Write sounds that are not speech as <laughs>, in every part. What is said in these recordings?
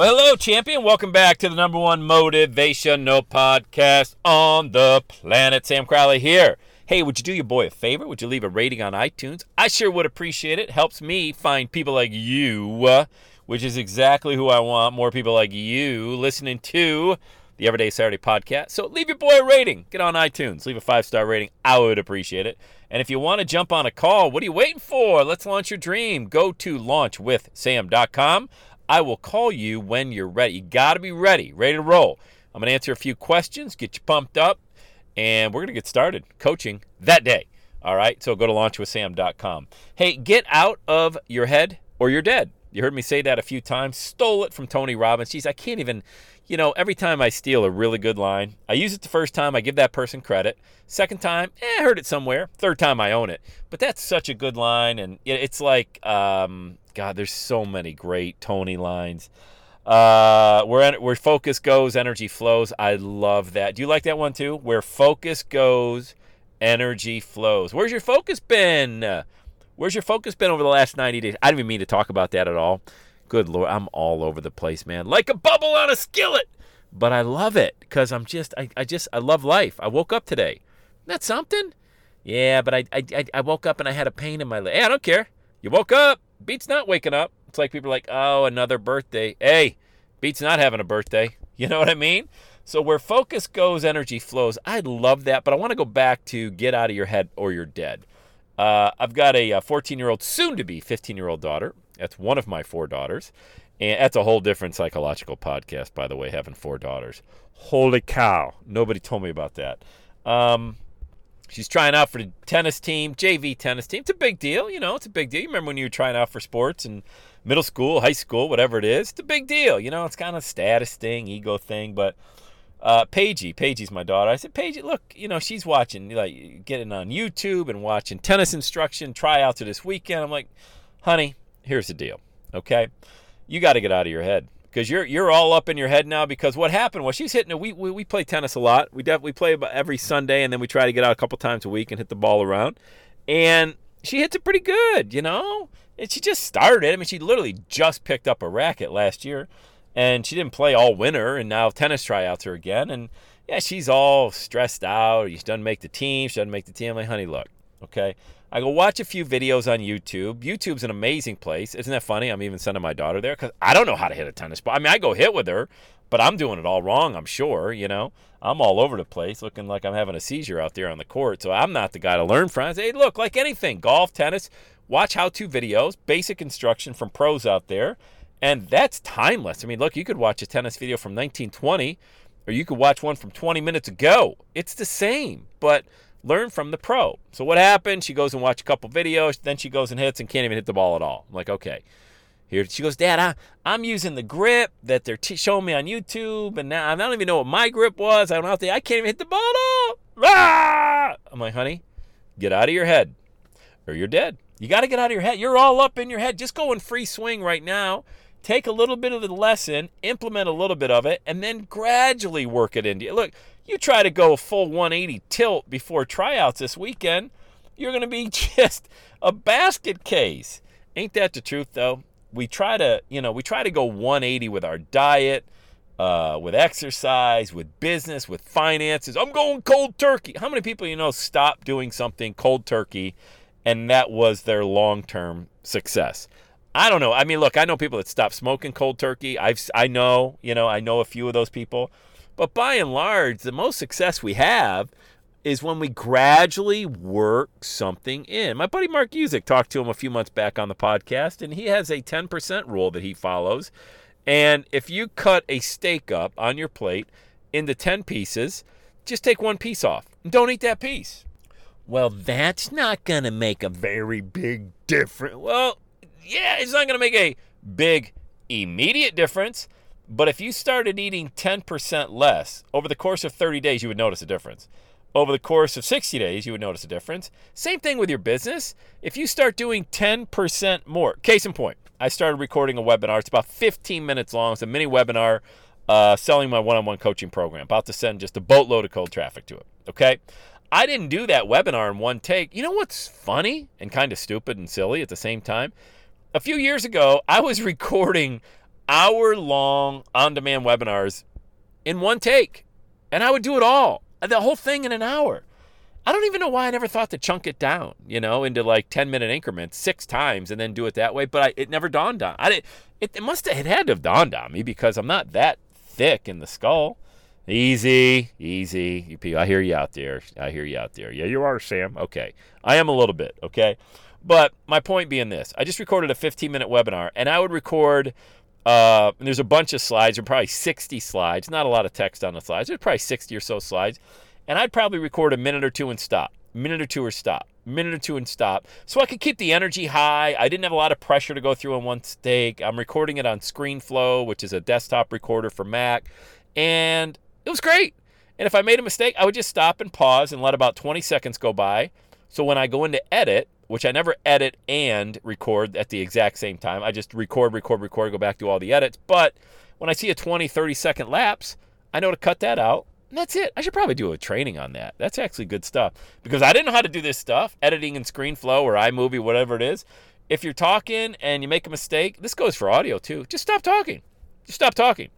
Well, hello, champion. Welcome back to the number one motivational podcast on the planet. Sam Crowley here. Hey, would you do your boy a favor? Would you leave a rating on iTunes? I sure would appreciate it. Helps me find people like you, uh, which is exactly who I want. More people like you listening to the Everyday Saturday podcast. So leave your boy a rating. Get on iTunes. Leave a five star rating. I would appreciate it. And if you want to jump on a call, what are you waiting for? Let's launch your dream. Go to launchwithsam.com. I will call you when you're ready. You got to be ready, ready to roll. I'm going to answer a few questions, get you pumped up, and we're going to get started coaching that day. All right, so go to launchwithsam.com. Hey, get out of your head or you're dead. You heard me say that a few times. Stole it from Tony Robbins. Geez, I can't even, you know, every time I steal a really good line, I use it the first time, I give that person credit. Second time, eh, I heard it somewhere. Third time, I own it. But that's such a good line, and it's like, um, God, there's so many great Tony lines. Uh, where where focus goes, energy flows. I love that. Do you like that one too? Where focus goes, energy flows. Where's your focus been? Where's your focus been over the last 90 days? I didn't even mean to talk about that at all. Good Lord, I'm all over the place, man. Like a bubble on a skillet. But I love it because I'm just, I, I just, I love life. I woke up today. Isn't something? Yeah, but I, I, I woke up and I had a pain in my leg. Hey, I don't care. You woke up. Beats not waking up. It's like people are like, oh, another birthday. Hey, Beats not having a birthday. <laughs> You know what I mean? So where focus goes, energy flows. I love that, but I want to go back to get out of your head or you're dead. Uh, I've got a 14 year old, soon to be 15 year old daughter. That's one of my four daughters. And that's a whole different psychological podcast, by the way, having four daughters. Holy cow. Nobody told me about that. Um, she's trying out for the tennis team, JV tennis team. It's a big deal. You know, it's a big deal. You remember when you were trying out for sports in middle school, high school, whatever it is? It's a big deal. You know, it's kind of status thing, ego thing. But uh, Paigey, Paigey's my daughter. I said, Paigey, look, you know, she's watching, like, getting on YouTube and watching tennis instruction tryouts this weekend. I'm like, honey, here's the deal, okay? You got to get out of your head because you're you're all up in your head now. Because what happened was she's hitting. A, we, we we play tennis a lot. We definitely play about every Sunday, and then we try to get out a couple times a week and hit the ball around. And she hits it pretty good, you know. And she just started. I mean, she literally just picked up a racket last year and she didn't play all winter and now tennis tryouts are again and yeah she's all stressed out she doesn't make the team she doesn't make the team I'm like honey look okay i go watch a few videos on youtube. Youtube's an amazing place. Isn't that funny? I'm even sending my daughter there because i don't know how to hit a tennis ball. I mean i go hit with her but i'm doing it all wrong i'm sure you know? I'm all over the place looking like i'm having a seizure out there on the court so i'm not the guy to learn from. I say, hey look like anything golf tennis watch how to videos basic instruction from pros out there and that's timeless. I mean, look, you could watch a tennis video from 1920 or you could watch one from 20 minutes ago. It's the same, but learn from the pro. So what happened? She goes and watch a couple videos, then she goes and hits and can't even hit the ball at all. I'm like, okay. Here she goes, Dad. I, I'm using the grip that they're t- showing me on YouTube, and now I don't even know what my grip was. I don't know. I can't even hit the ball at all. Ah! I'm like, honey, get out of your head, or you're dead. You got to get out of your head. You're all up in your head. Just go in free swing right now take a little bit of the lesson, implement a little bit of it, and then gradually work it into. Look, you try to go a full 180 tilt before tryouts this weekend, you're going to be <laughs> just a basket case. Ain't that the truth, though? We try to, you know, we try to go 180 with our diet, uh, with exercise, with business, with finances. I'm going cold turkey. How many people you know stop doing something cold turkey, and that was their long-term success? I don't know. I mean, look, I know people that stop smoking cold turkey. I've I know, you know, I know a few of those people. But by and large, the most success we have is when we gradually work something in. My buddy Mark Usick talked to him a few months back on the podcast, and he has a 10% rule that he follows. And if you cut a steak up on your plate into 10 pieces, just take one piece off and don't eat that piece. Well, that's not going to make a very big difference. Well, yeah, it's not going to make a big immediate difference. But if you started eating 10% less over the course of 30 days, you would notice a difference over the course of 60 days, you would notice a difference. Same thing with your business. If you start doing 10% more, case in point, I started recording a webinar. It's about 15 minutes long. It's a mini webinar uh, selling my one on one coaching program. About to send just a boatload of cold traffic to it. Okay. I didn't do that webinar in one take. You know what's funny and kind of stupid and silly at the same time? A few years ago, I was <laughs> recording hour long on demand webinars in one take, and I would do it all the whole thing in an hour. I don't even know why I never thought to chunk it down, you know, into like 10 minute increments six times and then do it that way. But I, it never dawned on. I it, it must have it had to have dawned on me because I'm not that thick in the skull. Easy, easy. I hear you out there. I hear you out there. Yeah, you are, Sam. Okay. I am a little bit, okay? But my point being this I just recorded a 15 minute webinar and I would record uh, and there's a bunch of slides, or probably 60 slides. Not a lot of text on the slides. There's probably 60 or so slides. And I'd probably record a minute or two and stop. Minute or two or stop. Minute or two and stop. So I could keep the energy high. I didn't have a lot of pressure to go through in one take. I'm recording it on ScreenFlow, which is a desktop recorder for Mac. And it was great. And if I made a mistake, I would just stop and pause and let about 20 seconds go by. So when I go into edit, which I never edit and record at the exact same time. I just record, record, record, go back to all the edits. But when I see a 20, 30 second lapse, I know to cut that out. And that's it. I should probably do a training on that. That's actually good stuff because I didn't know how to do this stuff, editing in ScreenFlow or iMovie, whatever it is. If you're talking and you make a mistake, this goes for audio too. Just stop talking. Just stop talking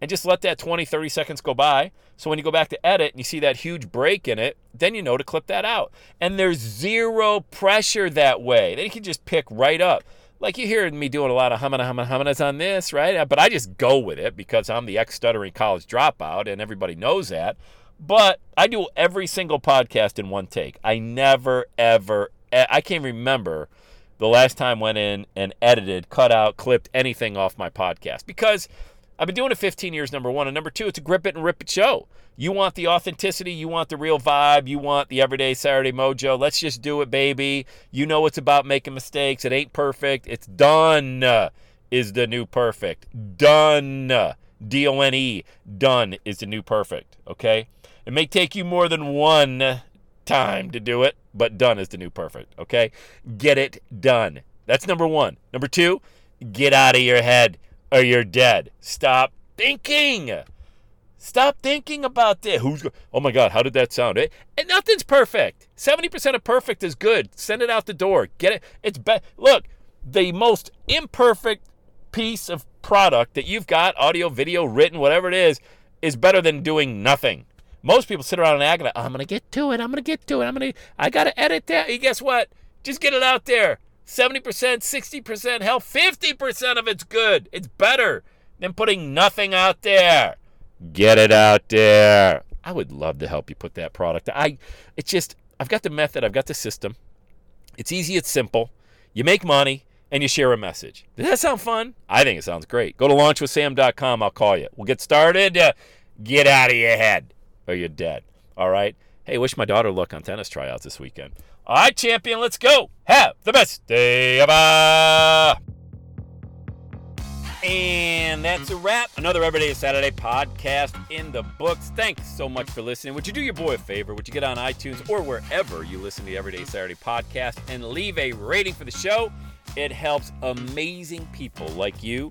and just let that 20, 30 seconds go by. So when you go back to edit and you see that huge break in it, then you know to clip that out. And there's zero pressure that way. Then you can just pick right up. Like you hear me doing a lot of humana humana humming on this, right? But I just go with it because I'm the ex stuttering college dropout and everybody knows that. But I do every single podcast in one take. I never, ever, I can't remember the last time went in and edited, cut out, clipped anything off my podcast because I've been doing it 15 years, number one. And number two, it's a grip it and rip it show. You want the authenticity, you want the real vibe, you want the everyday Saturday mojo. Let's just do it, baby. You know it's about making mistakes. It ain't perfect. It's done, is the new perfect. Done. D O N E. Done is the new perfect. Okay? It may take you more than one time to do it, but done is the new perfect. Okay? Get it done. That's number one. Number two, get out of your head or you're dead. Stop thinking. Stop thinking about this. Who's oh my god, how did that sound? It, and nothing's perfect. 70% of perfect is good. Send it out the door. Get it. It's be- look, the most imperfect piece of product that you've got, audio, video, written, whatever it is, is better than doing nothing. Most people sit around and act like, I'm gonna get to it. I'm gonna get to it. I'm gonna. I gotta edit that. And guess what? Just get it out there. 70%, 60%, hell, 50% of it's good. It's better than putting nothing out there. Get it out there. I would love to help you put that product. I it's just I've got the method, I've got the system. It's easy, it's simple. You make money and you share a message. Does that sound fun? I think it sounds great. Go to launchwithsam.com. I'll call you. We'll get started. Uh, get out of your head or you're dead. All right? Hey, wish my daughter luck on tennis tryouts this weekend. All right, champion, let's go. Have the best day ever. And that's a wrap. Another Everyday Saturday podcast in the books. Thanks so much for listening. Would you do your boy a favor? Would you get on iTunes or wherever you listen to the Everyday Saturday podcast and leave a rating for the show? It helps amazing people like you